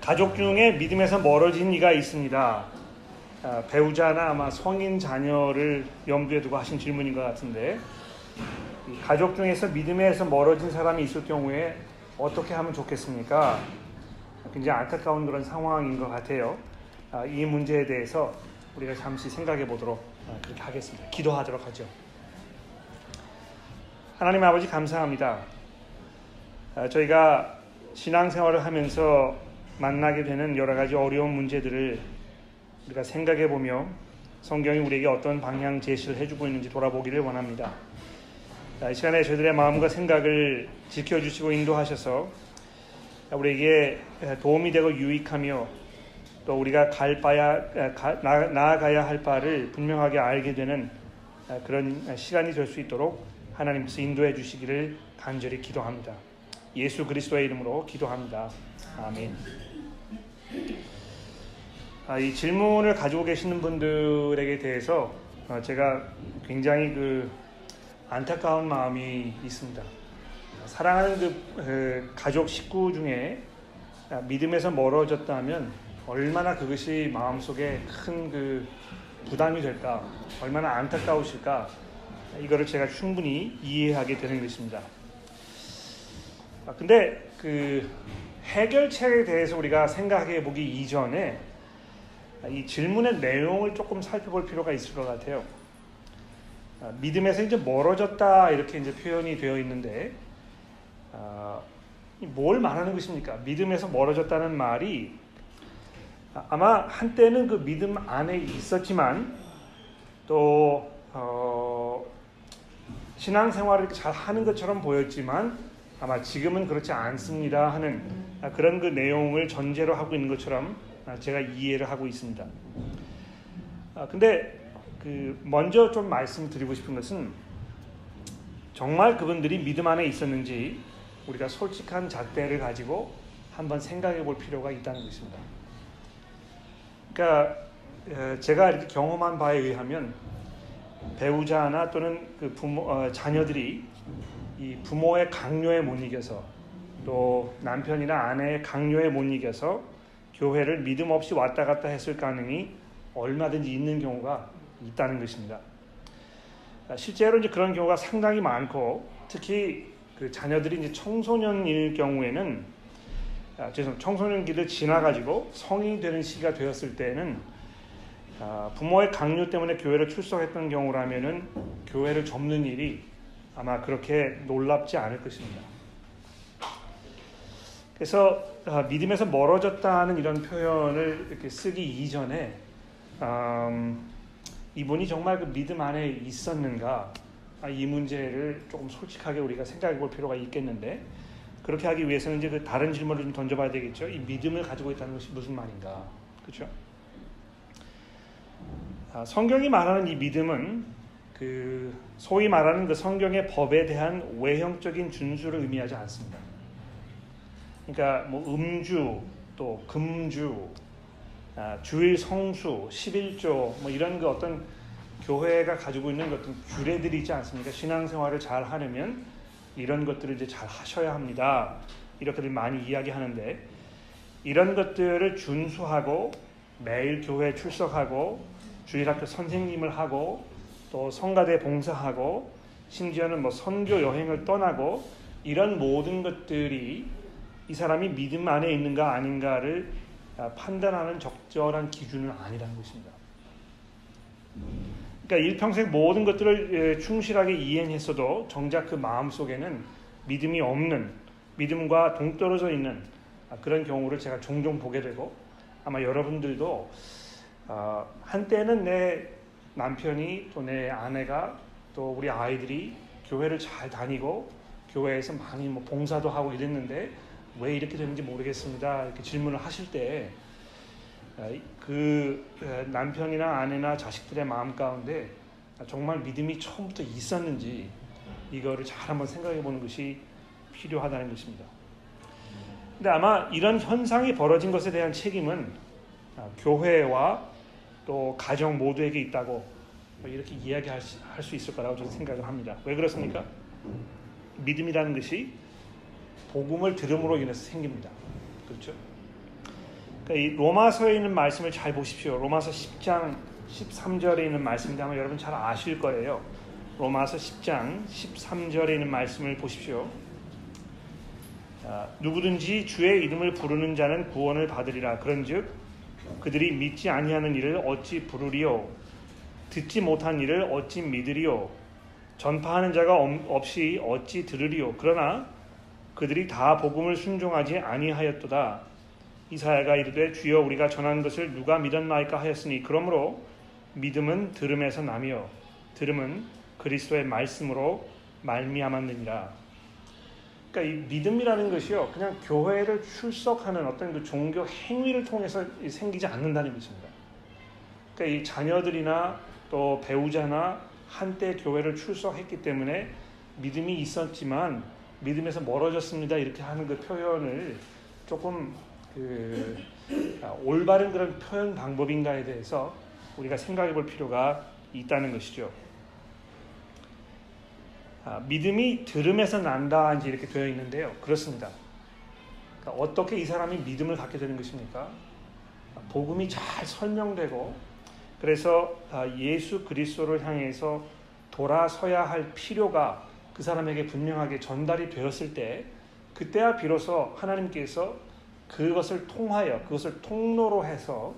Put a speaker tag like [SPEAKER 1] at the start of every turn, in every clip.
[SPEAKER 1] 가족 중에 믿음에서 멀어진 이가 있습니다. 아, 배우자나 아마 성인 자녀를 염두에 두고 하신 질문인 것 같은데 가족 중에서 믿음에서 멀어진 사람이 있을 경우에 어떻게 하면 좋겠습니까? 굉장히 안타까운 그런 상황인 것 같아요. 아, 이 문제에 대해서 우리가 잠시 생각해 보도록 아, 그렇게 하겠습니다. 기도하도록 하죠. 하나님 아버지 감사합니다. 저희가 신앙생활을 하면서 만나게 되는 여러 가지 어려운 문제들을 우리가 생각해 보며 성경이 우리에게 어떤 방향 제시를 해주고 있는지 돌아보기를 원합니다. 이 시간에 저희들의 마음과 생각을 지켜주시고 인도하셔서 우리에게 도움이 되고 유익하며 또 우리가 갈 바야 나아가야 할 바를 분명하게 알게 되는 그런 시간이 될 수 있도록 하나님께서 인도해 주시기를 간절히 기도합니다. 예수 그리스도의 이름으로 기도합니다. 아멘. 아, 이 질문을 가지고 계시는 분들에게 대해서 어, 제가 굉장히 그 안타까운 마음이 있습니다. 사랑하는 그, 그 가족 식구 중에 믿음에서 멀어졌다면 얼마나 그것이 마음속에 큰 그 부담이 될까, 얼마나 안타까우실까, 이거를 제가 충분히 이해하게 되는 것입니다. 아, 근데 그 해결책에 대해서 우리가 생각해 보기 이전에 이 질문의 내용을 조금 살펴볼 필요가 있을 것 같아요. 아, 믿음에서 이제 멀어졌다 이렇게 이제 표현이 되어 있는데 아, 뭘 말하는 것입니까? 믿음에서 멀어졌다는 말이 아마 한때는 그 믿음 안에 있었지만 또 어, 신앙생활을 잘 하는 것처럼 보였지만 아마 지금은 그렇지 않습니다 하는 그런 그 내용을 전제로 하고 있는 것처럼 제가 이해를 하고 있습니다. 아, 근데 그 먼저 좀 말씀드리고 싶은 것은 정말 그분들이 믿음 안에 있었는지 우리가 솔직한 잣대를 가지고 한번 생각해 볼 필요가 있다는 것입니다. 그러니까 제가 이렇게 경험한 바에 의하면 배우자나 또는 그 부모 어, 자녀들이 이 부모의 강요에 못 이겨서 또 남편이나 아내의 강요에 못 이겨서 교회를 믿음 없이 왔다 갔다 했을 가능이 얼마든지 있는 경우가 있다는 것입니다. 실제로 이제 그런 경우가 상당히 많고 특히 그 자녀들이 이제 청소년일 경우에는 아, 죄송 청소년기를 지나가지고 성인이 되는 시기가 되었을 때는 아, 부모의 강요 때문에 교회를 출석했던 경우라면은 교회를 접는 일이 아마 그렇게 놀랍지 않을 것입니다. 그래서 아, 믿음에서 멀어졌다는 이런 표현을 이렇게 쓰기 이전에 음, 이분이 정말 그 믿음 안에 있었는가 아, 이 문제를 조금 솔직하게 우리가 생각해 볼 필요가 있겠는데 그렇게 하기 위해서는 이제 그 다른 질문을 좀 던져봐야 되겠죠. 이 믿음을 가지고 있다는 것이 무슨 말인가, 그렇죠? 아, 성경이 말하는 이 믿음은 그 소위 말하는 그 성경의 법에 대한 외형적인 준수를 의미하지 않습니다. 그러니까 뭐 음주 또 금주 아, 주일 성수 11조 뭐 이런 그 어떤 교회가 가지고 있는 어떤 규례들이 있지 않습니까? 신앙생활을 잘 하려면 이런 것들을 이제 잘 하셔야 합니다. 이렇게들 많이 이야기하는데 이런 것들을 준수하고 매일 교회 출석하고 주일학교 선생님을 하고 또 성가대 봉사하고 심지어는 뭐 선교 여행을 떠나고 이런 모든 것들이 이 사람이 믿음 안에 있는가 아닌가를 아, 판단하는 적절한 기준은 아니라는 것입니다. 그러니까 일평생 모든 것들을 예, 충실하게 이행했어도 정작 그 마음 속에는 믿음이 없는 믿음과 동떨어져 있는 아, 그런 경우를 제가 종종 보게 되고 아마 여러분들도 아, 한때는 내 남편이 또 내 아내가 또 우리 아이들이 교회를 잘 다니고 교회에서 많이 뭐 봉사도 하고 이랬는데 왜 이렇게 되는지 모르겠습니다. 이렇게 질문을 하실 때그 아, 남편이나 아내나 자식들의 마음 가운데 정말 믿음이 처음부터 있었는지 이거를 잘 한번 생각해 보는 것이 필요하다는 것입니다. 근데 아마 이런 현상이 벌어진 것에 대한 책임은 아, 교회와 또 가정 모두에게 있다고 이렇게 이야기할 수, 할수 있을 거라고 저는 생각을 합니다. 왜 그렇습니까? 믿음이라는 것이 복음을 들음으로 인해서 생깁니다. 그렇죠? 그러니까 이 로마서에 있는 말씀을 잘 보십시오. 로마서 10장 13절에 있는 말씀인데 아마 여러분 잘 아실 거예요. 로마서 10장 13절에 있는 말씀을 보십시오. 아, 누구든지 주의 이름을 부르는 자는 구원을 받으리라. 그런즉 그들이 믿지 아니하는 일을 어찌 부르리요? 듣지 못한 일을 어찌 믿으리요? 전파하는 자가 없이 어찌 들으리요? 그러나 그들이 다 복음을 순종하지 아니하였도다. 이사야가 이르되 주여 우리가 전한 것을 누가 믿었나이까 하였으니 그러므로 믿음은 들음에서 나며 들음은 그리스도의 말씀으로 말미암았느니라. 그러니까 이 믿음이라는 것이요 그냥 교회를 출석하는 어떤 그 종교 행위를 통해서 생기지 않는다는 것입니다. 그러니까 이 자녀들이나 또 배우자나 한때 교회를 출석했기 때문에 믿음이 있었지만 믿음에서 멀어졌습니다 이렇게 하는 그 표현을 조금 그 아, 올바른 그런 표현 방법인가에 대해서 우리가 생각해 볼 필요가 있다는 것이죠. 아, 믿음이 들음에서 난다 이제 이렇게 되어 있는데요. 그렇습니다. 그러니까 어떻게 이 사람이 믿음을 갖게 되는 것입니까? 복음이 잘 설명되고 그래서 아, 예수 그리스도를 향해서 돌아서야 할 필요가 그 사람에게 분명하게 전달이 되었을 때 그때야 비로소 하나님께서 그것을 통하여 그것을 통로로 해서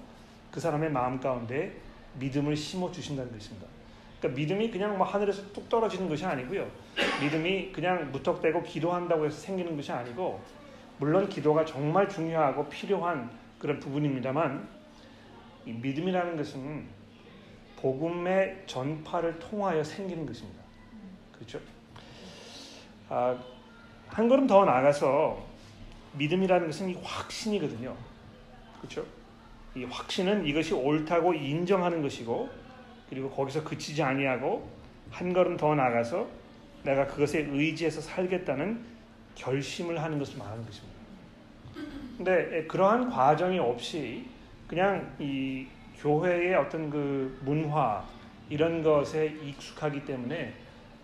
[SPEAKER 1] 그 사람의 마음 가운데 믿음을 심어 주신다는 것입니다. 그러니까 믿음이 그냥 뭐 하늘에서 뚝 떨어지는 것이 아니고요. 믿음이 그냥 무턱대고 기도한다고 해서 생기는 것이 아니고 물론 기도가 정말 중요하고 필요한 그런 부분입니다만 이 믿음이라는 것은 복음의 전파를 통하여 생기는 것입니다. 그렇죠? 아, 한 걸음 더 나가서 믿음이라는 것은 이 확신이거든요. 그렇죠? 이 확신은 이것이 옳다고 인정하는 것이고 그리고 거기서 그치지 아니하고 한 걸음 더 나가서 내가 그것에 의지해서 살겠다는 결심을 하는 것을 말하는 것입니다. 근데 그러한 과정이 없이 그냥 이 교회의 어떤 그 문화 이런 것에 익숙하기 때문에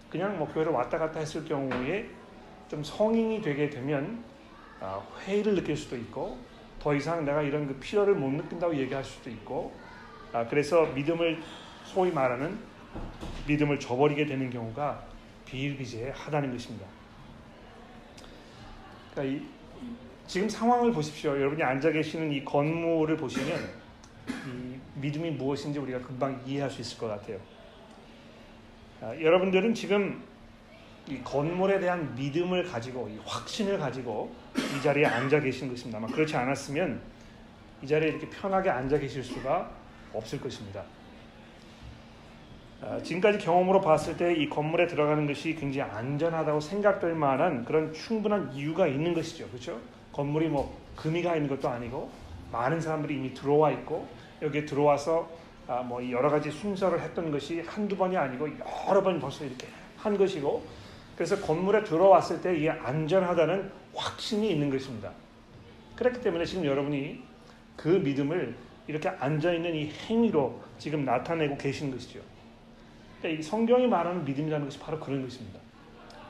[SPEAKER 1] 그냥 뭐 교회를 왔다 갔다 했을 경우에 좀 성인이 되게 되면 아, 회의를 느낄 수도 있고 더 이상 내가 이런 그 필요를 못 느낀다고 얘기할 수도 있고 아, 그래서 믿음을 소위 말하는 믿음을 저버리게 되는 경우가 비일비재하다는 것입니다. 그러니까 이, 지금 상황을 보십시오. 여러분이 앉아 계시는 이 건물을 보시면 이 믿음이 무엇인지 우리가 금방 이해할 수 있을 것 같아요. 아, 여러분들은 지금 이 건물에 대한 믿음을 가지고 이 확신을 가지고 이 자리에 앉아 계신 것입니다. 그렇지 않았으면 이 자리에 이렇게 편하게 앉아 계실 수가 없을 것입니다. 아, 지금까지 경험으로 봤을 때 이 건물에 들어가는 것이 굉장히 안전하다고 생각될 만한 그런 충분한 이유가 있는 것이죠. 그렇죠? 건물이 뭐 금이가 있는 것도 아니고 많은 사람들이 이미 들어와 있고 여기에 들어와서 아, 뭐 여러 가지 순서를 했던 것이 한두 번이 아니고 여러 번 벌써 이렇게 한 것이고 그래서 건물에 들어왔을 때 이게 안전하다는 확신이 있는 것입니다. 그렇기 때문에 지금 여러분이 그 믿음을 이렇게 앉아 있는 이 행위로 지금 나타내고 계신 것이죠. 그러니까 이 성경이 말하는 믿음이라는 것이 바로 그런 것입니다.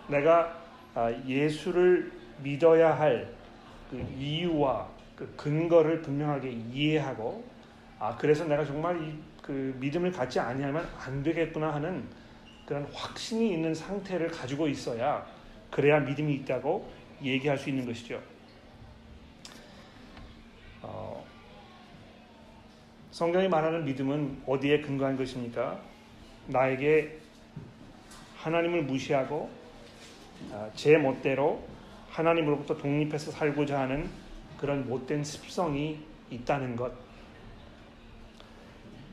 [SPEAKER 1] 내가 아, 예수를 믿어야 할 그 이유와 그 근거를 분명하게 이해하고 아 그래서 내가 정말 이 그 믿음을 갖지 아니하면 안 되겠구나 하는 그런 확신이 있는 상태를 가지고 있어야 그래야 믿음이 있다고 얘기할 수 있는 것이죠. 어, 성경이 말하는 믿음은 어디에 근거한 것입니까? 나에게 하나님을 무시하고 아, 제 멋대로 하나님으로부터 독립해서 살고자 하는 그런 못된 습성이 있다는 것.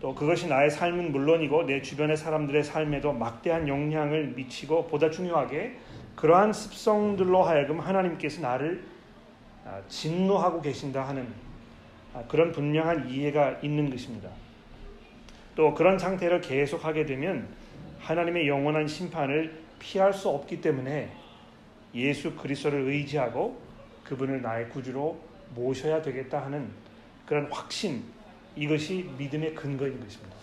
[SPEAKER 1] 또 그것이 나의 삶은 물론이고 내 주변의 사람들의 삶에도 막대한 영향을 미치고 보다 중요하게 그러한 습성들로 하여금 하나님께서 나를 아, 진노하고 계신다 하는 아, 그런 분명한 이해가 있는 것입니다. 또 그런 상태를 계속하게 되면 하나님의 영원한 심판을 피할 수 없기 때문에 예수 그리스도를 의지하고 그분을 나의 구주로 모셔야 되겠다 하는 그런 확신 이것이 믿음의 근거인 것입니다.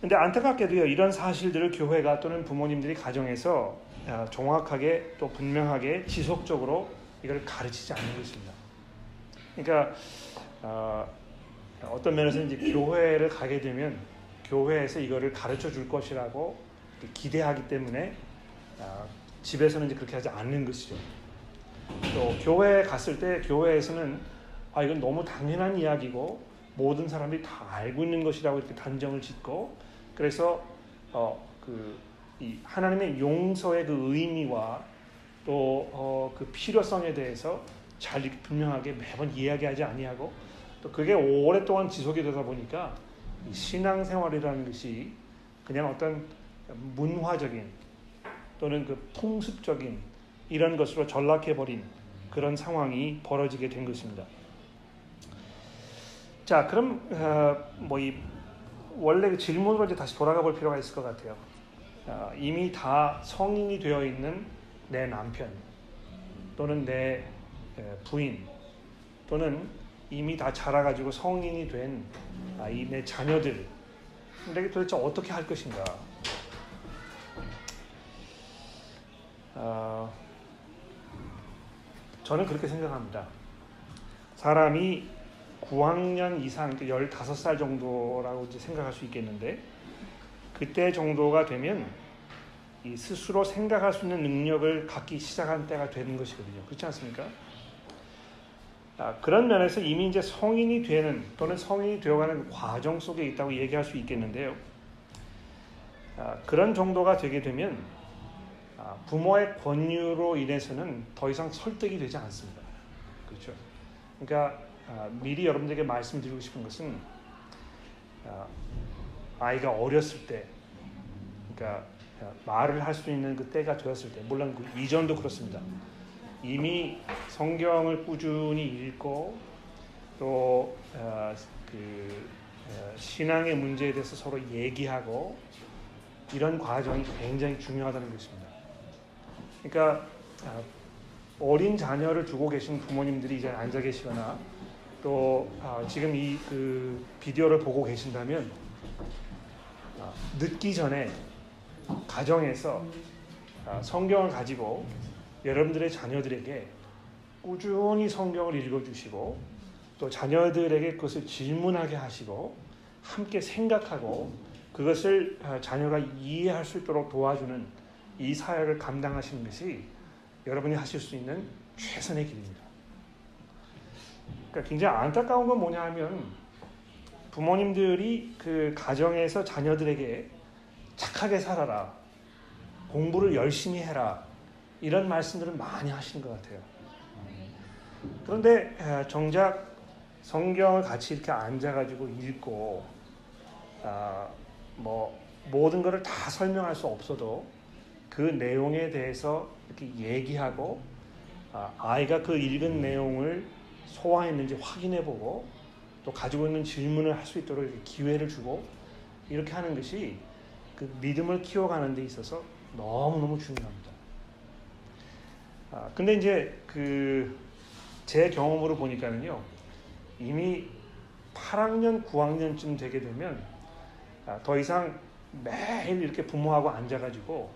[SPEAKER 1] 근데 안타깝게도요 이런 사실들을 교회가 또는 부모님들이 가정에서 아, 정확하게 또 분명하게 지속적으로 이걸 가르치지 않는 것입니다. 그러니까 어, 어떤 면에서 이제 교회를 가게 되면 교회에서 이거를 가르쳐 줄 것이라고 기대하기 때문에 어, 집에서는 이제 그렇게 하지 않는 것이죠. 또 교회에 갔을 때 교회에서는 아 이건 너무 당연한 이야기고 모든 사람들이 다 알고 있는 것이라고 이렇게 단정을 짓고 그래서 어그 하나님의 용서의 그 의미와 또그 어, 그 필요성에 대해서 잘 분명하게 매번 이야기하지 아니하고 또 그게 오랫동안 지속이 되다 보니까 신앙생활이라는 것이 그냥 어떤 문화적인 또는 그 풍습적인 이런 것으로 전락해 버린 그런 상황이 벌어지게 된 것입니다. 자, 그럼 어, 뭐이 원래 그 질문으로 이제 다시 돌아가 볼 필요가 있을 것 같아요. 어, 이미 다 성인이 되어 있는 내 남편 또는 내 부인 또는 이미 다 자라가지고 성인이 된 이내 아, 자녀들 근데 도대체 어떻게 할 것인가? 어, 저는 그렇게 생각합니다. 사람이 9학년 이상, 15살 정도라고 생각할 수 있겠는데, 그때 정도가 되면 이 스스로 생각할 수 있는 능력을 갖기 시작한 때가 되는 것이거든요. 그렇지 않습니까? 아, 그런 면에서 이미 이제 성인이 되는 또는 성인이 되어가는 과정 속에 있다고 얘기할 수 있겠는데요. 아, 그런 정도가 되게 되면 아, 부모의 권유로 인해서는 더 이상 설득이 되지 않습니다. 그렇죠? 그러니까 아, 미리 여러분들에게 말씀드리고 싶은 것은 아, 아이가 어렸을 때, 그러니까 말을 할 수 있는 그 때가 되었을 때, 물론 그 이전도 그렇습니다. 이미 성경을 꾸준히 읽고 또그 신앙의 문제에 대해서 서로 얘기하고 이런 과정이 굉장히 중요하다는 것입니다. 그러니까 아, 어린 자녀를 두고 계신 부모님들이 이제 앉아 계시거나 또 아, 지금 이 그 비디오를 보고 계신다면 아, 늦기 전에 가정에서 성경을 가지고 여러분들의 자녀들에게 꾸준히 성경을 읽어주시고 또 자녀들에게 그것을 질문하게 하시고 함께 생각하고 그것을 자녀가 이해할 수 있도록 도와주는 이 사역을 감당하시는 것이 여러분이 하실 수 있는 최선의 길입니다. 그러니까 굉장히 안타까운 건 뭐냐 하면 부모님들이 그 가정에서 자녀들에게 착하게 살아라. 공부를 열심히 해라. 이런 말씀들을 많이 하시는 것 같아요. 그런데 정작 성경을 같이 이렇게 앉아가지고 읽고, 아, 뭐, 모든 것을 다 설명할 수 없어도 그 내용에 대해서 이렇게 얘기하고 아, 아이가 그 읽은 내용을 소화했는지 확인해보고 또 가지고 있는 질문을 할 수 있도록 기회를 주고 이렇게 하는 것이 그 믿음을 키워가는 데 있어서 너무너무 중요합니다. 아, 근데 이제 그 제 경험으로 보니까는요, 이미 8학년, 9학년쯤 되게 되면 아, 더 이상 매일 이렇게 부모하고 앉아가지고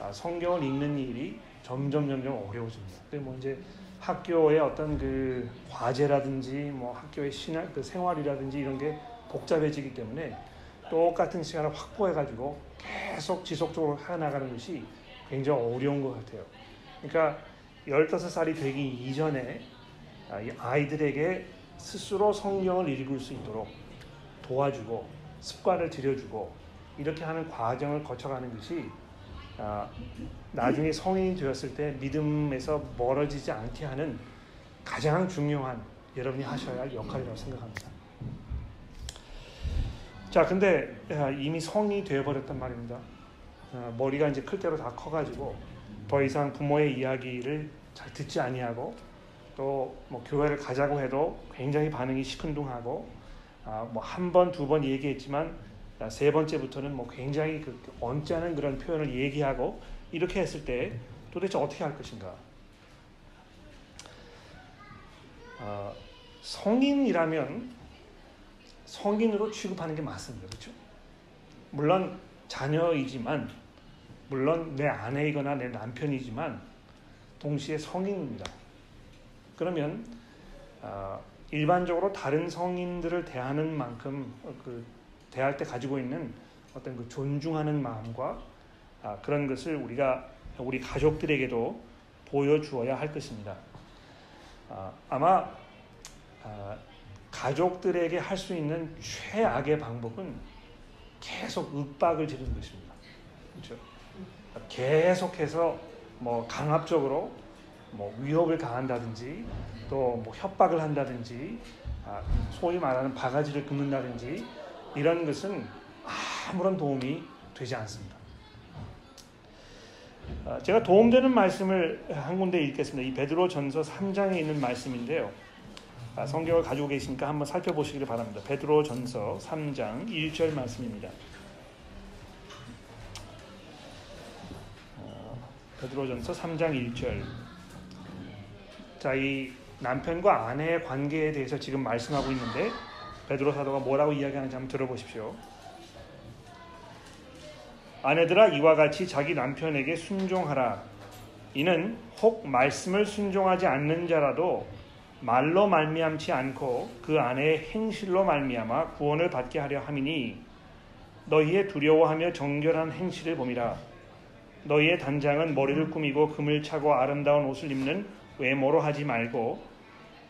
[SPEAKER 1] 아, 성경을 읽는 일이 점점 점점 어려워집니다. 근데 뭐 이제 학교의 어떤 그 과제라든지 뭐 학교의 신학 그 생활이라든지 이런 게 복잡해지기 때문에 똑같은 시간을 확보해가지고 계속 지속적으로 해나가는 것이 굉장히 어려운 것 같아요. 그러니까 15살이 되기 이전에 아, 아이들에게 스스로 성경을 읽을 수 있도록 도와주고 습관을 들여주고 이렇게 하는 과정을 거쳐가는 것이 아, 나중에 성인이 되었을 때 믿음에서 멀어지지 않게 하는 가장 중요한 여러분이 하셔야 할 역할이라고 생각합니다. 자, 근데 아, 이미 성인이 되어버렸단 말입니다. 아, 머리가 이제 클 대로 다 커가지고 더 이상 부모의 이야기를 잘 듣지 아니하고 또 뭐 교회를 가자고 해도 굉장히 반응이 시큰둥하고 뭐한 번, 두 번 얘기했지만 세 번째부터는 뭐 굉장히 그 언짢은 그런 표현을 얘기하고 이렇게 했을 때 도대체 어떻게 할 것인가? 어, 성인이라면 성인으로 취급하는 게 맞습니다. 그렇죠? 물론 자녀이지만 물론 내 아내이거나 내 남편이지만 동시에 성인입니다. 그러면 어, 일반적으로 다른 성인들을 대하는 만큼 그 대할 때 가지고 있는 어떤 그 존중하는 마음과 아, 그런 것을 우리가 우리 가족들에게도 보여주어야 할 것입니다. 아, 아마 아, 가족들에게 할 수 있는 최악의 방법은 계속 윽박을 지르는 것입니다. 그렇죠? 계속해서 뭐 강압적으로 뭐 위협을 가한다든지 또 뭐 협박을 한다든지 아, 소위 말하는 바가지를 긋는다든지 이런 것은 아무런 도움이 되지 않습니다. 아, 제가 도움되는 말씀을 한 군데 읽겠습니다. 이 베드로 전서 3장에 있는 말씀인데요. 아, 성경을 가지고 계시니까 한번 살펴보시기를 바랍니다. 베드로 전서 3장 1절 말씀입니다. 베드로전서 3장 1절. 자, 이 남편과 아내의 관계에 대해서 지금 말씀하고 있는데 베드로 사도가 뭐라고 이야기하는지 한번 들어보십시오. 아내들아 이와 같이 자기 남편에게 순종하라. 이는 혹 말씀을 순종하지 않는 자라도 말로 말미암지 않고 그 아내의 행실로 말미암아 구원을 받게 하려 함이니 너희의 두려워하며 정결한 행실을 봄이라 너희의 단장은 머리를 꾸미고 금을 차고 아름다운 옷을 입는 외모로 하지 말고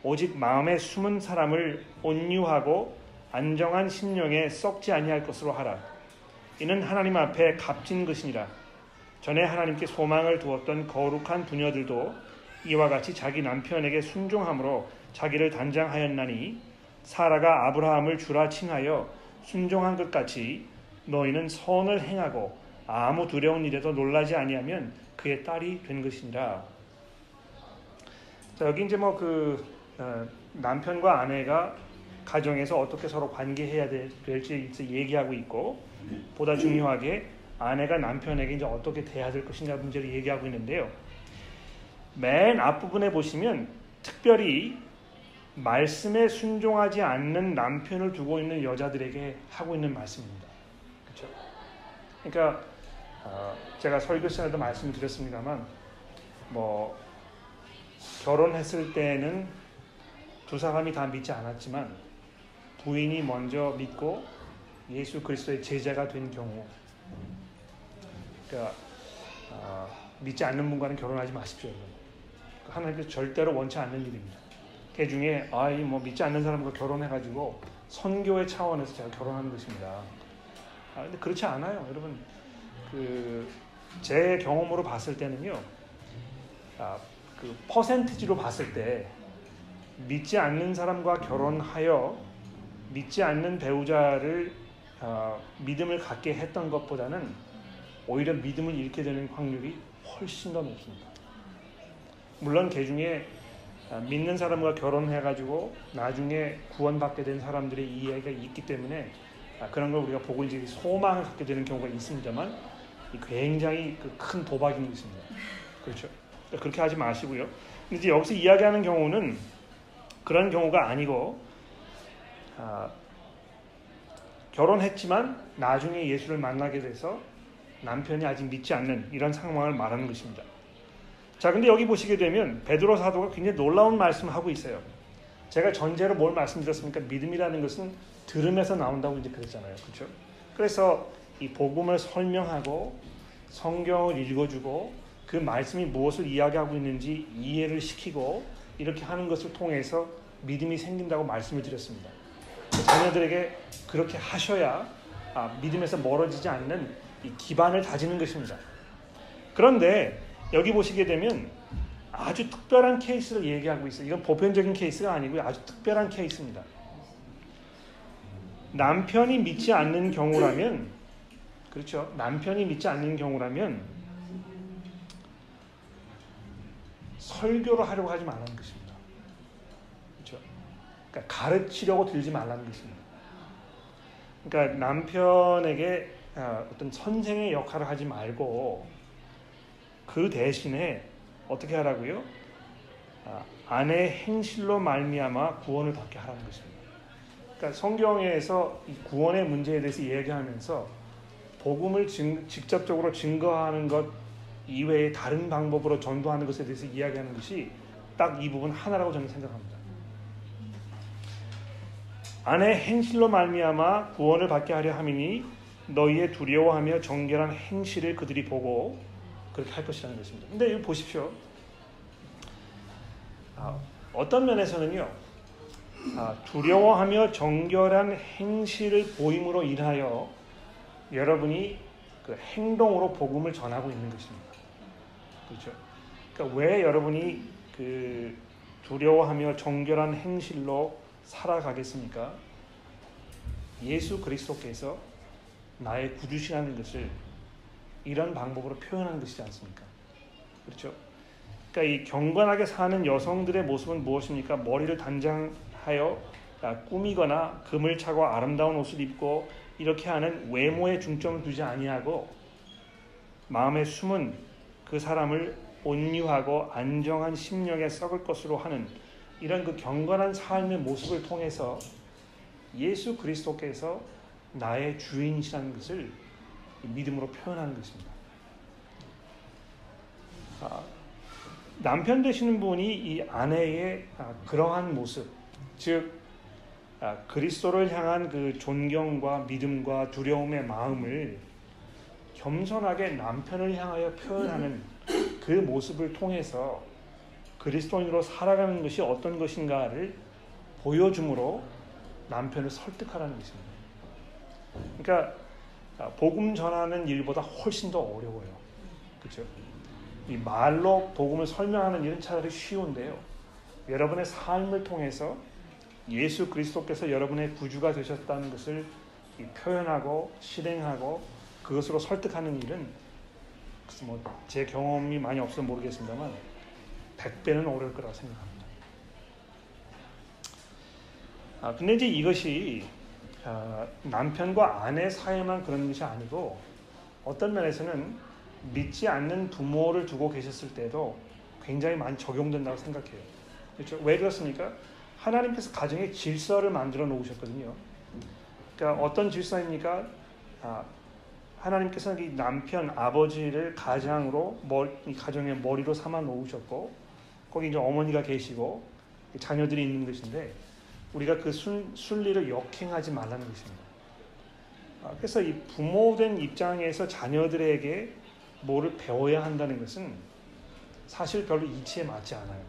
[SPEAKER 1] 오직 마음에 숨은 사람을 온유하고 안정한 심령에 썩지 아니할 것으로 하라. 이는 하나님 앞에 값진 것이니라. 전에 하나님께 소망을 두었던 거룩한 부녀들도 이와 같이 자기 남편에게 순종함으로 자기를 단장하였나니 사라가 아브라함을 주라 칭하여 순종한 것 같이 너희는 선을 행하고 아무 두려운 일에도 놀라지 아니하면 그의 딸이 된 것이니라. 자, 여기 이제 뭐그 어, 남편과 아내가 가정에서 어떻게 서로 관계해야 될지 얘기하고 있고 보다 중요하게 아내가 남편에게 이제 어떻게 대해야 될 것인가 문제를 얘기하고 있는데요. 맨 앞부분에 보시면 특별히 말씀에 순종하지 않는 남편을 두고 있는 여자들에게 하고 있는 말씀입니다. 그렇죠? 그러니까 어, 제가 설교 시간에도 말씀드렸습니다만 뭐 결혼했을 때는 두 사람이 다 믿지 않았지만 부인이 먼저 믿고 예수 그리스도의 제자가 된 경우 그러니까 어, 믿지 않는 분과는 결혼하지 마십시오. 하나님께서 절대로 원치 않는 일입니다. 그 중에 아이 뭐 믿지 않는 사람과 결혼해가지고 선교의 차원에서 제가 결혼하는 것입니다. 아, 근데 그렇지 않아요, 여러분. 그 제 경험으로 봤을 때는요, 아, 그 퍼센티지로 봤을 때 믿지 않는 사람과 결혼하여 믿지 않는 배우자를 어, 믿음을 갖게 했던 것보다는 오히려 믿음을 잃게 되는 확률이 훨씬 더 높습니다. 물론 개 중에 아, 믿는 사람과 결혼해가지고 나중에 구원받게 된 사람들의 이야기가 있기 때문에 아, 그런 걸 우리가 보고 이제 소망을 갖게 되는 경우가 있습니다만 굉장히 그 큰 도박인 것입니다. 그렇죠? 그렇게 하지 마시고요. 이제 여기서 이야기하는 경우는 그런 경우가 아니고 아, 결혼했지만 나중에 예수를 만나게 돼서 남편이 아직 믿지 않는 이런 상황을 말하는 것입니다. 자, 근데 여기 보시게 되면 베드로 사도가 굉장히 놀라운 말씀을 하고 있어요. 제가 전제로 뭘 말씀드렸습니까? 믿음이라는 것은 들음에서 나온다고 이제 그랬잖아요. 그렇죠? 그래서 이 복음을 설명하고 성경을 읽어주고 그 말씀이 무엇을 이야기하고 있는지 이해를 시키고 이렇게 하는 것을 통해서 믿음이 생긴다고 말씀을 드렸습니다. 자녀들에게 그렇게 하셔야 아, 믿음에서 멀어지지 않는 이 기반을 다지는 것입니다. 그런데 여기 보시게 되면 아주 특별한 케이스를 얘기하고 있어요. 이건 보편적인 케이스가 아니고요. 아주 특별한 케이스입니다. 남편이 믿지 않는 경우라면 그렇죠. 남편이 믿지 않는 경우라면 설교를 하려고 하지 말라는 것입니다. 그렇죠. 그러니까 가르치려고 들지 말라는 것입니다. 그러니까 남편에게 아, 어떤 선생의 역할을 하지 말고 그 대신에 어떻게 하라고요? 아, 아내 행실로 말미암아 구원을 받게 하라는 것입니다. 그러니까 성경에서 구원의 문제에 대해서 이야기하면서 복음을 증, 직접적으로 증거하는 것 이외에 다른 방법으로 전도하는 것에 대해서 이야기하는 것이 딱 이 부분 하나라고 저는 생각합니다. 아내 행실로 말미암아 구원을 받게 하려 함이니 너희의 두려워하며 정결한 행실을 그들이 보고 그렇게 할 것이라는 것입니다. 근데 이거 보십시오. 아, 어떤 면에서는요. 아, 두려워하며 정결한 행실을 보임으로 인하여 여러분이 그 행동으로 복음을 전하고 있는 것입니다. 그렇죠? 그러니까 왜 여러분이 그 두려워하며 정결한 행실로 살아가겠습니까? 예수 그리스도께서 나의 구주시라는 것을 이런 방법으로 표현하는 것이지 않습니까? 그렇죠? 그러니까 이 경건하게 사는 여성들의 모습은 무엇입니까? 머리를 단장하여 꾸미거나 금을 차고 아름다운 옷을 입고 이렇게 하는 외모에 중점을 두지 아니하고 마음에 숨은 그 사람을 온유하고 안정한 심령에 썩을 것으로 하는 이런 그 경건한 삶의 모습을 통해서 예수 그리스도께서 나의 주인이시라는 것을 믿음으로 표현하는 것입니다. 아, 남편 되시는 분이 이 아내의 아, 그러한 모습, 즉 아, 그리스도를 향한 그 존경과 믿음과 두려움의 마음을 겸손하게 남편을 향하여 표현하는 그 모습을 통해서 그리스도인으로 살아가는 것이 어떤 것인가를 보여줌으로 남편을 설득하라는 것입니다. 그러니까 아, 복음 전하는 일보다 훨씬 더 어려워요. 그렇죠? 이 말로 복음을 설명하는 일은 차라리 쉬운데요. 여러분의 삶을 통해서 예수 그리스도께서 여러분의 구주가 되셨다는 것을 표현하고 실행하고 그것으로 설득하는 일은 뭐제 경험이 많이 없어서 모르겠습니다만 100배는 어려울 거라고 생각합니다. 아, 근데 이제 이것이 아, 남편과 아내 사이만 그런 것이 아니고 어떤 면에서는 믿지 않는 부모를 두고 계셨을 때도 굉장히 많이 적용된다고 생각해요. 그렇죠? 왜 그렇습니까? 하나님께서 가정의 질서를 만들어 놓으셨거든요. 그러니까 어떤 질서입니까? 아, 하나님께서는 이 남편 아버지를 가장으로 머리, 가정의 머리로 삼아 놓으셨고 거기 이제 어머니가 계시고 자녀들이 있는 것인데 우리가 그 순, 순리를 역행하지 말라는 것입니다. 아, 그래서 이 부모된 입장에서 자녀들에게 뭐를 배워야 한다는 것은 사실 별로 이치에 맞지 않아요.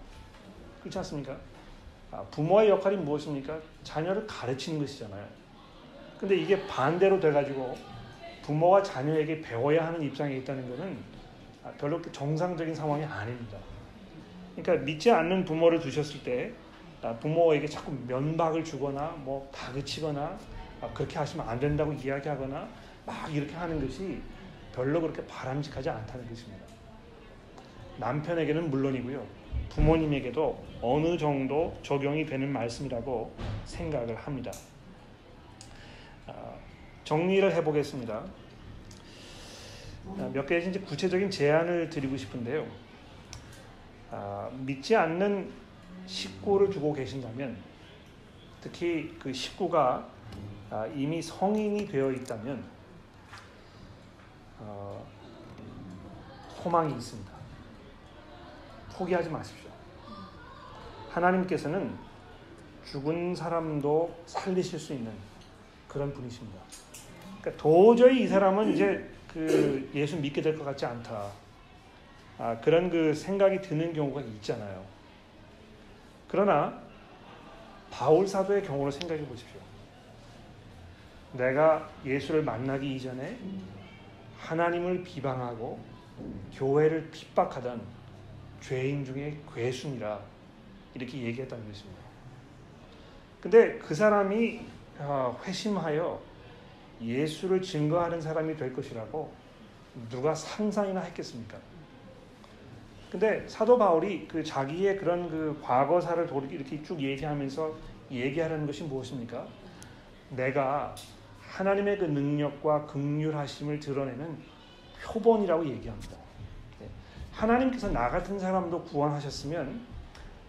[SPEAKER 1] 그렇지 않습니까? 아, 부모의 역할이 무엇입니까? 자녀를 가르치는 것이잖아요. 근데 이게 반대로 돼가지고 부모가 자녀에게 배워야 하는 입장에 있다는 것은 아, 별로 정상적인 상황이 아닙니다. 그러니까 믿지 않는 부모를 두셨을 때 아, 부모에게 자꾸 면박을 주거나 뭐 다그치거나 그렇게 하시면 안 된다고 이야기하거나 막 이렇게 하는 것이 별로 그렇게 바람직하지 않다는 것입니다. 남편에게는 물론이고요. 부모님에게도 어느 정도 적용이 되는 말씀이라고 생각을 합니다. 정리를 해보겠습니다. 몇 가지 이제 구체적인 제안을 드리고 싶은데요. 아, 믿지 않는 식구를 두고 계신다면, 특히 그 식구가 아, 이미 성인이 되어 있다면 어, 소망이 있습니다. 포기하지 마십시오. 하나님께서는 죽은 사람도 살리실 수 있는 그런 분이십니다. 그러니까 도저히 이 사람은 이제 그 예수 믿게 될 것 같지 않다. 아, 그런 그 생각이 드는 경우가 있잖아요. 그러나 바울 사도의 경우를 생각해 보십시오. 내가 예수를 만나기 이전에 하나님을 비방하고 교회를 핍박하던 죄인 중에 괴순이라 이렇게 얘기했다는 것입니다. 근데 그 사람이 아, 회심하여 예수를 증거하는 사람이 될 것이라고 누가 상상이나 했겠습니까? 근데 사도 바울이 그 자기의 그런 그 과거사를 이렇게 쭉 얘기하면서 얘기하는 것이 무엇입니까? 내가 하나님의 그 능력과 극률하심을 드러내는 표본이라고 얘기합니다. 네. 하나님께서 나 같은 사람도 구원하셨으면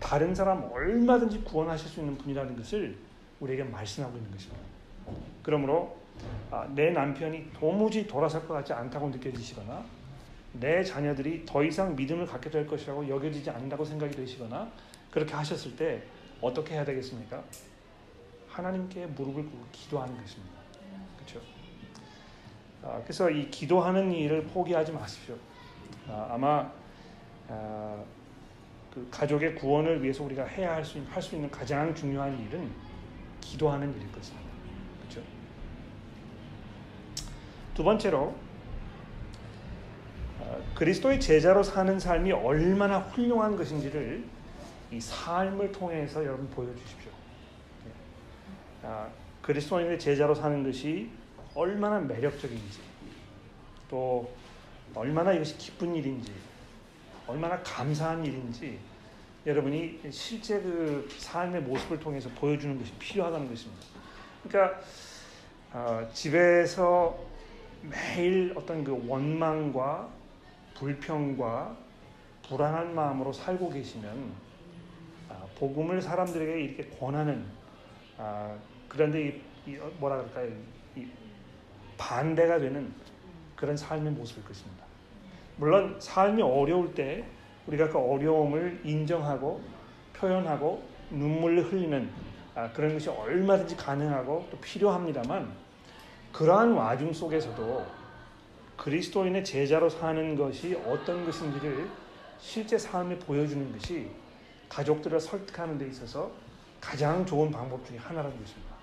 [SPEAKER 1] 다른 사람 얼마든지 구원하실 수 있는 분이라는 것을 우리에게 말씀하고 있는 것입니다. 그러므로 아, 내 남편이 도무지 돌아설 것 같지 않다고 느껴지시거나 내 자녀들이 더 이상 믿음을 갖게 될 것이라고 여겨지지 않는다고 생각이 되시거나 그렇게 하셨을 때 어떻게 해야 되겠습니까? 하나님께 무릎을 꿇고 기도하는 것입니다. 그렇죠? 아, 그래서 이 기도하는 일을 포기하지 마십시오. 아, 마 아, 그 가족의 구원을 위해서 우리가 해야 할 수 있는 가장 중요한 일은 기도하는 일일 것입니다. 그렇죠? 두 번째로 어, 그리스도의 제자로 사는 삶이 얼마나 훌륭한 것인지를 이 삶을 통해서 여러분 보여주십시오. 예. 아, 그리스도인의 제자로 사는 것이 얼마나 매력적인지, 또 얼마나 이것이 기쁜 일인지, 얼마나 감사한 일인지 여러분이 실제 그 삶의 모습을 통해서 보여주는 것이 필요하다는 것입니다. 그러니까 어, 집에서 매일 어떤 그 원망과 불평과 불안한 마음으로 살고 계시면 아, 복음을 사람들에게 이렇게 권하는 아, 그런데 이, 이, 뭐라 그럴까요? 이 반대가 되는 그런 삶의 모습일 것입니다. 물론 삶이 어려울 때 우리가 그 어려움을 인정하고 표현하고 눈물을 흘리는 아, 그런 것이 얼마든지 가능하고 또 필요합니다만 그러한 와중 속에서도 그리스도인의 제자로 사는 것이 어떤 것인지를 실제 삶에 보여주는 것이 가족들을 설득하는 데 있어서 가장 좋은 방법 중에 하나라는 것입니다.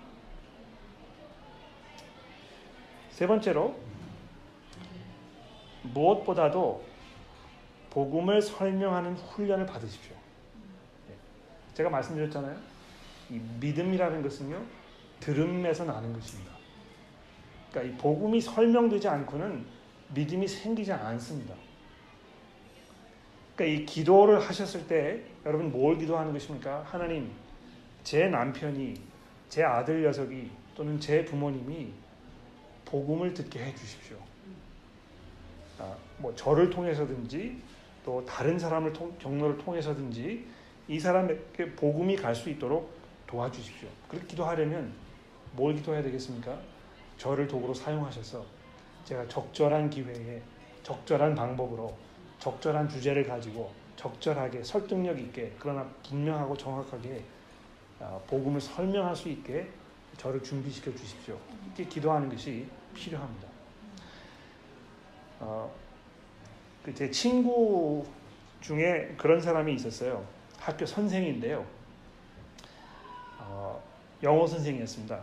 [SPEAKER 1] 세 번째로 무엇보다도 복음을 설명하는 훈련을 받으십시오. 예. 제가 말씀드렸잖아요. 이 믿음이라는 것은요, 들음에서 나는 것입니다. 그러니까 이 복음이 설명되지 않고는 믿음이 생기지 않습니다. 그러니까 이 기도를 하셨을 때 여러분 뭘 기도하는 것입니까? 하나님, 제 남편이, 제 아들 녀석이 또는 제 부모님이 복음을 듣게 해 주십시오. 아, 뭐 저를 통해서든지 또 다른 사람을 통, 경로를 통해서든지 이 사람에게 복음이 갈 수 있도록 도와주십시오. 그렇게 기도하려면 뭘 기도해야 되겠습니까? 저를 도구로 사용하셔서 제가 적절한 기회에 적절한 방법으로 적절한 주제를 가지고 적절하게 설득력 있게 그러나 분명하고 정확하게 아, 복음을 설명할 수 있게 저를 준비시켜 주십시오. 이렇게 기도하는 것이 필요합니다. 어, 그제 친구 중에 그런 사람이 있었어요. 학교 선생인데요. 어, 영어 선생이었습니다.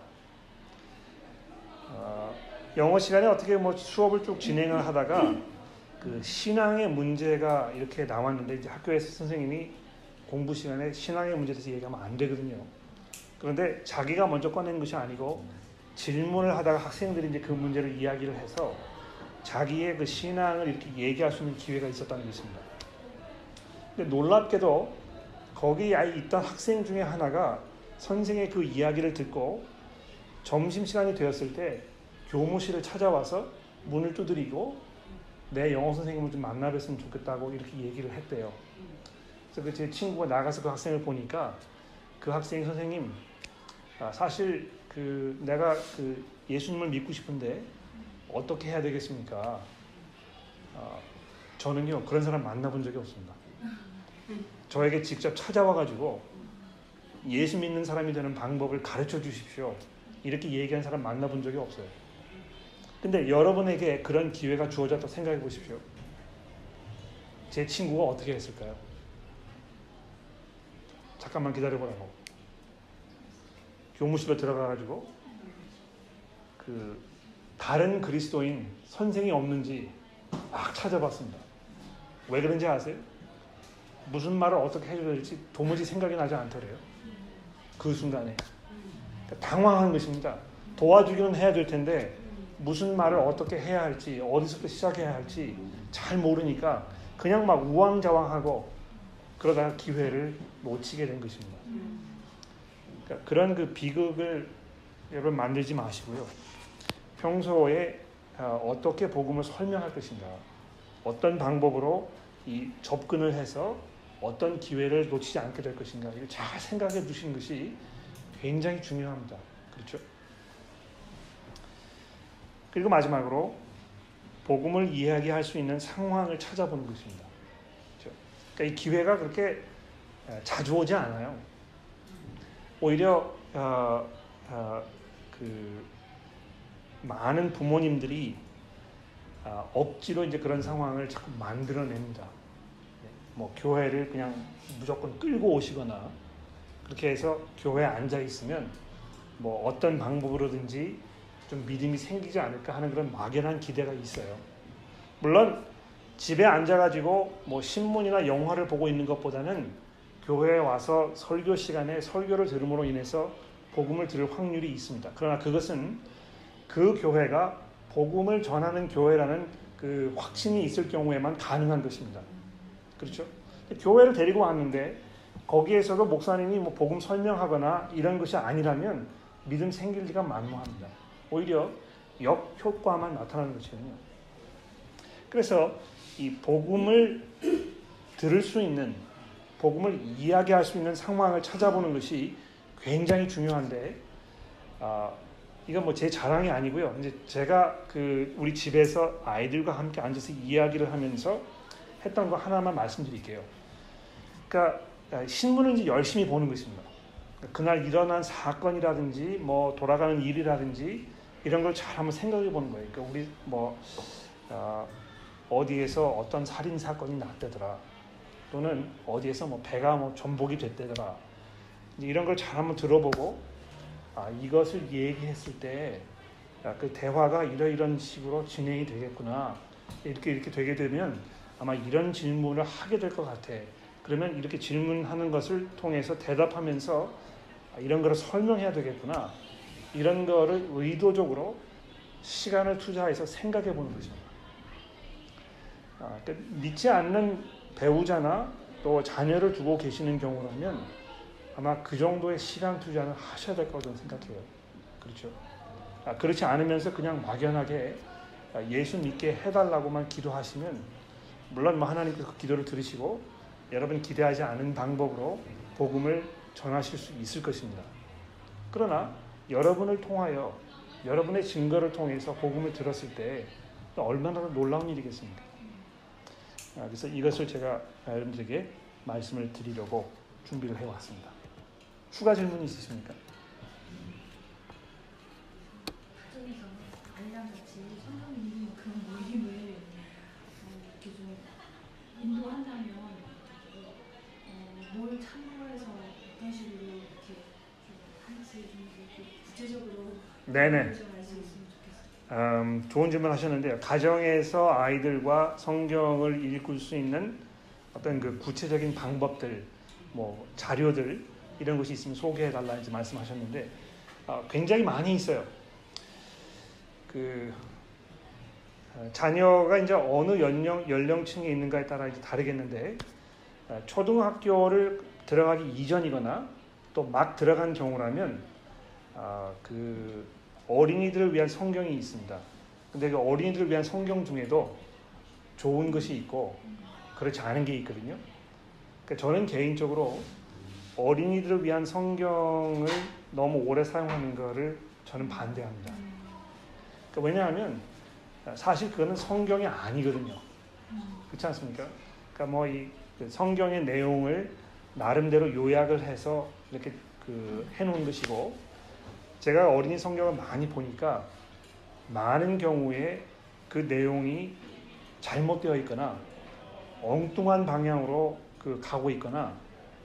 [SPEAKER 1] 어, 영어 시간에 어떻게 뭐 수업을 쭉 진행을 하다가 그 신앙의 문제가 이렇게 나왔는데 이제 학교에서 선생님이 공부 시간에 신앙의 문제에 대해서 얘기하면 안 되거든요. 그런데 자기가 먼저 꺼낸 것이 아니고 질문을 하다가 학생들이 이제 그 문제를 이야기를 해서 자기의 그 신앙을 이렇게 얘기할 수 있는 기회가 있었다는 것입니다. 근데 놀랍게도 거기에 있던 학생 중에 하나가 선생의 그 이야기를 듣고 점심시간이 되었을 때 교무실을 찾아와서 문을 두드리고 내 영어 선생님을 좀 만나뵀으면 좋겠다고 이렇게 얘기를 했대요. 그래서 그 제 친구가 나가서 그 학생을 보니까 그 학생이 선생님 아, 사실 그 내가 그 예수님을 믿고 싶은데 어떻게 해야 되겠습니까? 아, 저는요 그런 사람 만나본 적이 없습니다. 저에게 직접 찾아와 가지고 예수 믿는 사람이 되는 방법을 가르쳐 주십시오. 이렇게 얘기한 사람 만나본 적이 없어요. 근데 여러분에게 그런 기회가 주어졌다고 생각해 보십시오. 제 친구가 어떻게 했을까요? 잠깐만 기다려보라고. 교무실로 들어가가지고 그 다른 그리스도인 선생이 없는지 막 찾아봤습니다. 왜 그런지 아세요? 무슨 말을 어떻게 해줘야 될지 도무지 생각이 나지 않더래요. 그 순간에. 당황한 것입니다. 도와주기는 해야 될 텐데 무슨 말을 어떻게 해야 할지 어디서부터 시작해야 할지 잘 모르니까 그냥 막 우왕좌왕하고 그러다가 기회를 놓치게 된 것입니다. 그러니까 그런 그 비극을 여러분 만들지 마시고요. 평소에 어, 어떻게 복음을 설명할 것인가, 어떤 방법으로 이 접근을 해서 어떤 기회를 놓치지 않게 될 것인가 이걸 잘 생각해 주시는 것이 굉장히 중요합니다. 그렇죠? 그리고 마지막으로 복음을 이야기할 수 있는 상황을 찾아보는 것입니다. 그렇죠? 그러니까 이 기회가 그렇게 자주 오지 않아요. 오히려 어, 아, 그 많은 부모님들이 아, 억지로 이제 그런 상황을 자꾸 만들어냅니다. 네, 뭐 교회를 그냥 무조건 끌고 오시거나 그렇게 해서 교회에 앉아 있으면 뭐 어떤 방법으로든지 좀 믿음이 생기지 않을까 하는 그런 막연한 기대가 있어요. 물론 집에 앉아가지고 뭐 신문이나 영화를 보고 있는 것보다는 교회에 와서 설교 시간에 설교를 들음으로 인해서 복음을 들을 확률이 있습니다. 그러나 그것은 그 교회가 복음을 전하는 교회라는 그 확신이 있을 경우에만 가능한 것입니다. 그렇죠? 교회를 데리고 왔는데 거기에서도 목사님이 뭐 복음 설명하거나 이런 것이 아니라면 믿음 생길 리가 만무합니다. 오히려 역효과만 나타나는 것이거든요. 그래서 이 복음을 들을 수 있는 복음을 이야기할 수 있는 상황을 찾아보는 것이 굉장히 중요한데 아, 이건 뭐 제 자랑이 아니고요. 이제 제가 그 우리 집에서 아이들과 함께 앉아서 이야기를 하면서 했던 거 하나만 말씀드릴게요. 그러니까 신문을 이제 열심히 보는 것입니다. 그날 일어난 사건이라든지 뭐 돌아가는 일이라든지 이런 걸 잘 한번 생각해 보는 거예요. 그러니까 우리 뭐 어, 어디에서 어떤 살인 사건이 났다더라. 또는 어디에서 뭐 배가 뭐 전복이 됐다더라. 이런 걸 잘 한번 들어보고 아, 이것을 얘기했을 때 그 대화가 이러이런 식으로 진행이 되겠구나. 이렇게 이렇게 되게 되면 아마 이런 질문을 하게 될 것 같아. 그러면 이렇게 질문하는 것을 통해서 대답하면서 아, 이런 거를 설명해야 되겠구나. 이런 거를 의도적으로 시간을 투자해서 생각해 보는 것입니다. 아, 그러니까 믿지 않는 배우자나 또 자녀를 두고 계시는 경우라면 아마 그 정도의 시간 투자는 하셔야 될 거라고 생각해요. 그렇죠? 아, 그렇지 않으면서 그냥 막연하게 아, 예수 믿게 해달라고만 기도하시면 물론 뭐 하나님께서 그 기도를 들으시고 여러분 기대하지 않은 방법으로 복음을 전하실 수 있을 것입니다. 그러나 여러분을 통하여 여러분의 증거를 통해서 복음을 들었을 때 얼마나 놀라운 일이겠습니까? 아, 그래서 이것을 제가 여러분들에게 말씀을 드리려고 준비를 해왔습니다. 추가 질문 있으십니까?
[SPEAKER 2] 가정에서 알람같이 성경님 그런 모임을 어, 이렇게 좀 인도한다면 어, 뭘 참고해서 어떤 식으로 이렇게 좀 할지 좀 이렇게 구체적으로
[SPEAKER 1] 네네.
[SPEAKER 2] 알수 있으면 좋겠어요.
[SPEAKER 1] 음, 좋은 질문 하셨는데요. 가정에서 아이들과 성경을 읽을 수 있는 어떤 그 구체적인 방법들, 뭐 자료들 이런 것이 있으면 소개해 달라 이제 말씀하셨는데 어, 굉장히 많이 있어요. 그 어, 자녀가 이제 어느 연령 연령층에 있는가에 따라 이제 다르겠는데 어, 초등학교를 들어가기 이전이거나 또 막 들어간 경우라면 어, 그 어린이들을 위한 성경이 있습니다. 근데 그 어린이들을 위한 성경 중에도 좋은 것이 있고 그렇지 않은 게 있거든요. 그러니까 저는 개인적으로 어린이들을 위한 성경을 너무 오래 사용하는 것을 저는 반대합니다. 그러니까 왜냐하면 사실 그거는 성경이 아니거든요. 그렇지 않습니까? 그러니까 뭐이 그 성경의 내용을 나름대로 요약을 해서 이렇게 그 해놓은 것이고 제가 어린이 성경을 많이 보니까 많은 경우에 그 내용이 잘못되어 있거나 엉뚱한 방향으로 그 가고 있거나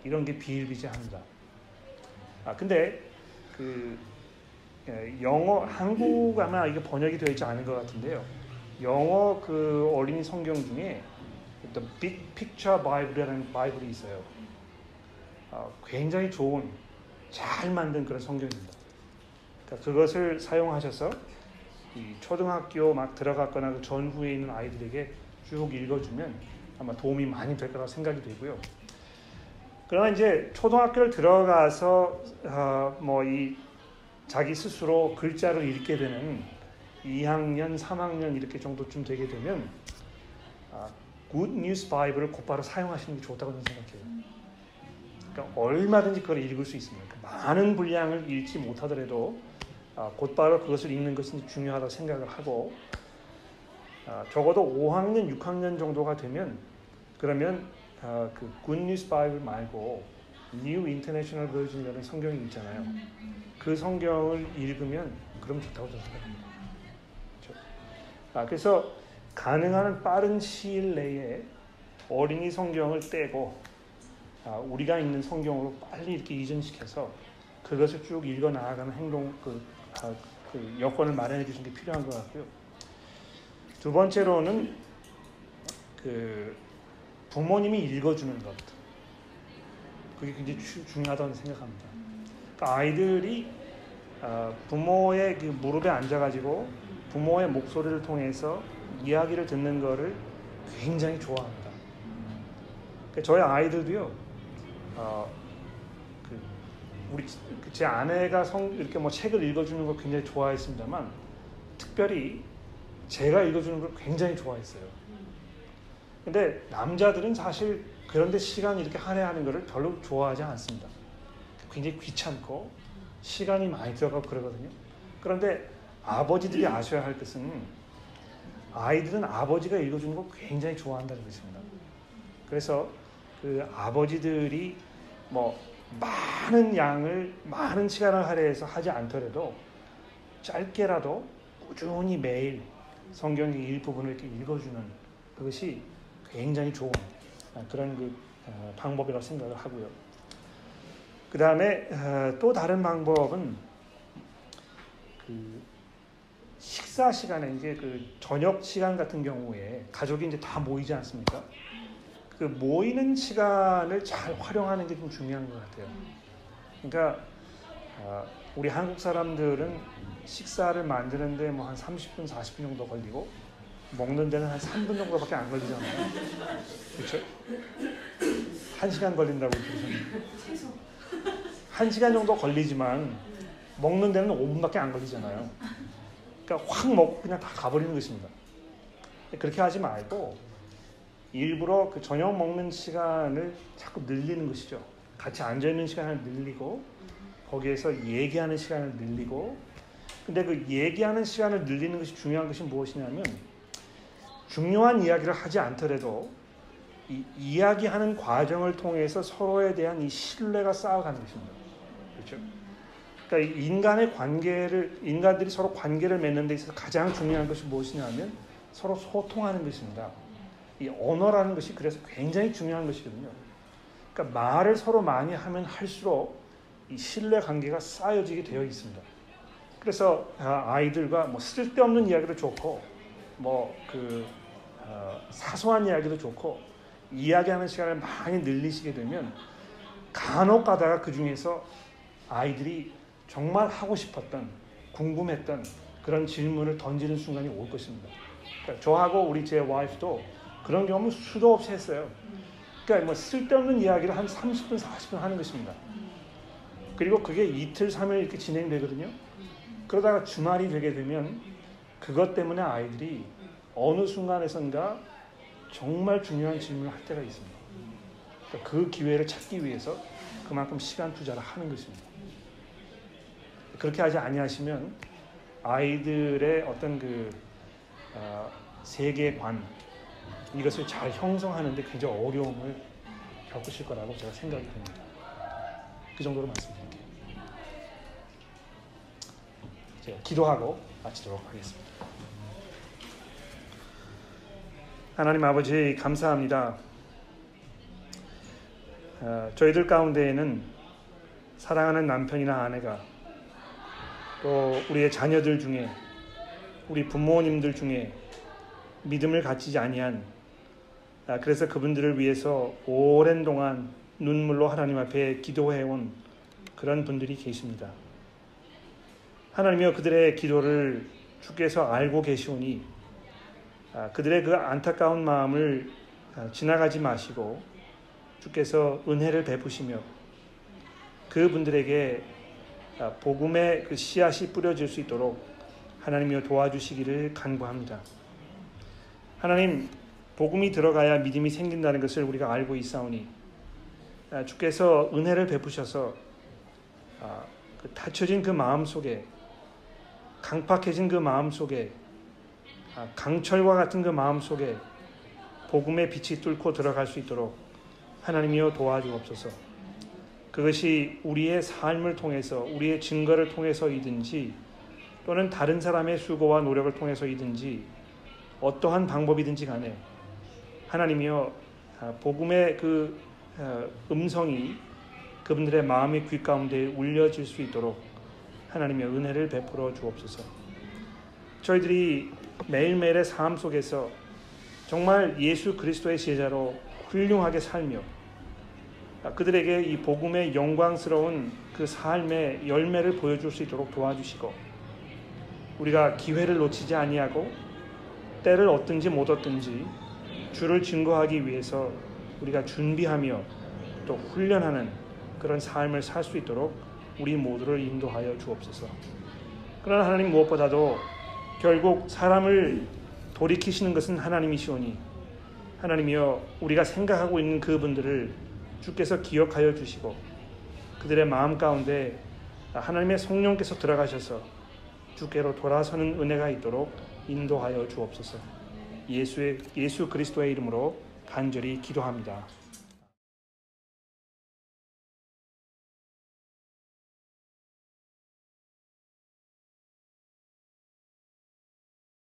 [SPEAKER 1] 이런 게 비일비재합니다. 아 근데 그 예, 영어 한국 아마 이게 번역이 되어 있지 않은 것 같은데요. 영어 그 어린이 성경 중에 The Big Picture Bible이라는 바이블이 있어요. 아, 굉장히 좋은 잘 만든 그런 성경입니다. 그러니까 그것을 사용하셔서 이 초등학교 막 들어갔거나 그 전후에 있는 아이들에게 쭉 읽어주면 아마 도움이 많이 될 거라고 생각이 되고요. 그러나 이제 초등학교를 들어가서 어, 뭐이 자기 스스로 글자를 읽게 되는 2학년, 3학년 이렇게 정도쯤 되게 되면 아, Good News Bible을 곧바로 사용하시는 게 좋다고 저는 생각해요. 그러니까 얼마든지 그걸 읽을 수 있습니다. 그러니까 많은 분량을 읽지 못하더라도 아, 곧바로 그것을 읽는 것이 중요하다고 생각을 하고 아, 적어도 5학년, 6학년 정도가 되면 그러면 아, 그 굿뉴스 바이블 말고 New International Version이라는 성경이 있잖아요. 그 성경을 읽으면 그럼 좋다고 저는 생각합니다. 그렇죠? 아, 그래서 가능한 한 빠른 시일 내에 어린이 성경을 떼고 아, 우리가 있는 성경으로 빨리 이렇게 이전시켜서 그것을 쭉 읽어 나아가는 행동 그, 아, 그 여건을 마련해 주신 게 필요한 것 같고요. 두 번째로는 그 부모님이 읽어주는 것 그게 굉장히 주, 중요하다고 생각합니다. 그러니까 아이들이 어, 부모의 그 무릎에 앉아가지고 부모의 목소리를 통해서 이야기를 듣는 것을 굉장히 좋아합니다. 그러니까 저희 아이들도요. 어, 그 우리 제 아내가 성, 이렇게 뭐 책을 읽어주는 걸 굉장히 좋아했습니다만 특별히 제가 읽어주는 걸 굉장히 좋아했어요. 근데 남자들은 사실 그런데 시간 이렇게 할애하는 것을 별로 좋아하지 않습니다. 굉장히 귀찮고 시간이 많이 들어가고 그러거든요. 그런데 아버지들이 아셔야 할 것은 아이들은 아버지가 읽어주는 거 굉장히 좋아한다는 것입니다. 그래서 그 아버지들이 뭐 많은 양을 많은 시간을 할애해서 하지 않더라도 짧게라도 꾸준히 매일 성경의 일부분을 이렇게 읽어주는 그것이 굉장히 좋은 그런 그 어, 방법이라고 생각을 하고요. 그 다음에 어, 또 다른 방법은 그 식사 시간에 이제 그 저녁 시간 같은 경우에 가족이 이제 다 모이지 않습니까? 그 모이는 시간을 잘 활용하는 게 좀 중요한 것 같아요. 그러니까 어, 우리 한국 사람들은 식사를 만드는데 뭐 한 30분, 40분 정도 걸리고 먹는 데는 한 3분 정도밖에 안 걸리잖아요. 그렇죠? 1시간 걸린다고 그러셨는데. 한 시간 정도 걸리지만 먹는 데는 5분밖에 안 걸리잖아요. 그러니까 확 먹고 그냥 다 가버리는 것입니다. 그렇게 하지 말고 일부러 그 저녁 먹는 시간을 자꾸 늘리는 것이죠. 같이 앉아 있는 시간을 늘리고 거기에서 얘기하는 시간을 늘리고 근데 그 얘기하는 시간을 늘리는 것이 중요한 것이 무엇이냐면 중요한 이야기를 하지 않더라도 이 이야기하는 과정을 통해서 서로에 대한 이 신뢰가 쌓아가는 것입니다. 그렇죠? 그러니까 인간의 관계를 인간들이 서로 관계를 맺는 데 있어서 가장 중요한 것이 무엇이냐면 서로 소통하는 것입니다. 이 언어라는 것이 그래서 굉장히 중요한 것이거든요. 그러니까 말을 서로 많이 하면 할수록 이 신뢰 관계가 쌓여지게 되어 있습니다. 그래서 아, 아이들과 뭐 쓸데없는 이야기도 좋고 뭐그 어, 사소한 이야기도 좋고 이야기하는 시간을 많이 늘리시게 되면 간혹 가다가 그 중에서 아이들이 정말 하고 싶었던 궁금했던 그런 질문을 던지는 순간이 올 것입니다. 그러니까 저하고 우리 제 와이프도 그런 경험을 수도 없이 했어요. 그러니까 뭐 쓸데없는 이야기를 한 30분, 40분 하는 것입니다. 그리고 그게 이틀, 3일 이렇게 진행되거든요. 그러다가 주말이 되게 되면 그것 때문에 아이들이 어느 순간에선가 정말 중요한 질문을 할 때가 있습니다. 그러니까 그 기회를 찾기 위해서 그만큼 시간 투자를 하는 것입니다. 그렇게 하지 아니하시면 아이들의 어떤 그 어, 세계관 이것을 잘 형성하는데 굉장히 어려움을 겪으실 거라고 제가 생각이 듭니다. 그 정도로 말씀드릴게요. 제가 기도하고 마치도록 하겠습니다. 하나님 아버지 감사합니다. 어, 저희들 가운데에는 사랑하는 남편이나 아내가 또 우리의 자녀들 중에 우리 부모님들 중에 믿음을 갖지 아니한 아, 그래서 그분들을 위해서 오랜 동안 눈물로 하나님 앞에 기도해온 그런 분들이 계십니다. 하나님이여 그들의 기도를 주께서 알고 계시오니 아, 그들의 그 안타까운 마음을 아, 지나가지 마시고 주께서 은혜를 베푸시며 그분들에게 아, 복음의 그 씨앗이 뿌려질 수 있도록 하나님이여 도와주시기를 간구합니다. 하나님 복음이 들어가야 믿음이 생긴다는 것을 우리가 알고 있사오니 주께서 은혜를 베푸셔서 그 닫혀진 그 마음 속에 강팍해진 그 마음 속에 아, 강철과 같은 그 마음 속에 복음의 빛이 뚫고 들어갈 수 있도록 하나님이여 도와주옵소서. 그것이 우리의 삶을 통해서 우리의 증거를 통해서이든지 또는 다른 사람의 수고와 노력을 통해서이든지 어떠한 방법이든지 간에 하나님이여 아, 복음의 그 어, 음성이 그분들의 마음의 귀 가운데 울려질 수 있도록 하나님의 은혜를 베풀어 주옵소서. 저희들이 매일매일의 삶 속에서 정말 예수 그리스도의 제자로 훌륭하게 살며 그들에게 이 복음의 영광스러운 그 삶의 열매를 보여줄 수 있도록 도와주시고 우리가 기회를 놓치지 아니하고 때를 얻든지 못 얻든지 주를 증거하기 위해서 우리가 준비하며 또 훈련하는 그런 삶을 살 수 있도록 우리 모두를 인도하여 주옵소서. 그러나 하나님 무엇보다도 결국 사람을 돌이키시는 것은 하나님이시오니 하나님이여 우리가 생각하고 있는 그분들을 주께서 기억하여 주시고 그들의 마음 가운데 하나님의 성령께서 들어가셔서 주께로 돌아서는 은혜가 있도록 인도하여 주옵소서. 예수의 예수 그리스도의 이름으로 간절히 기도합니다.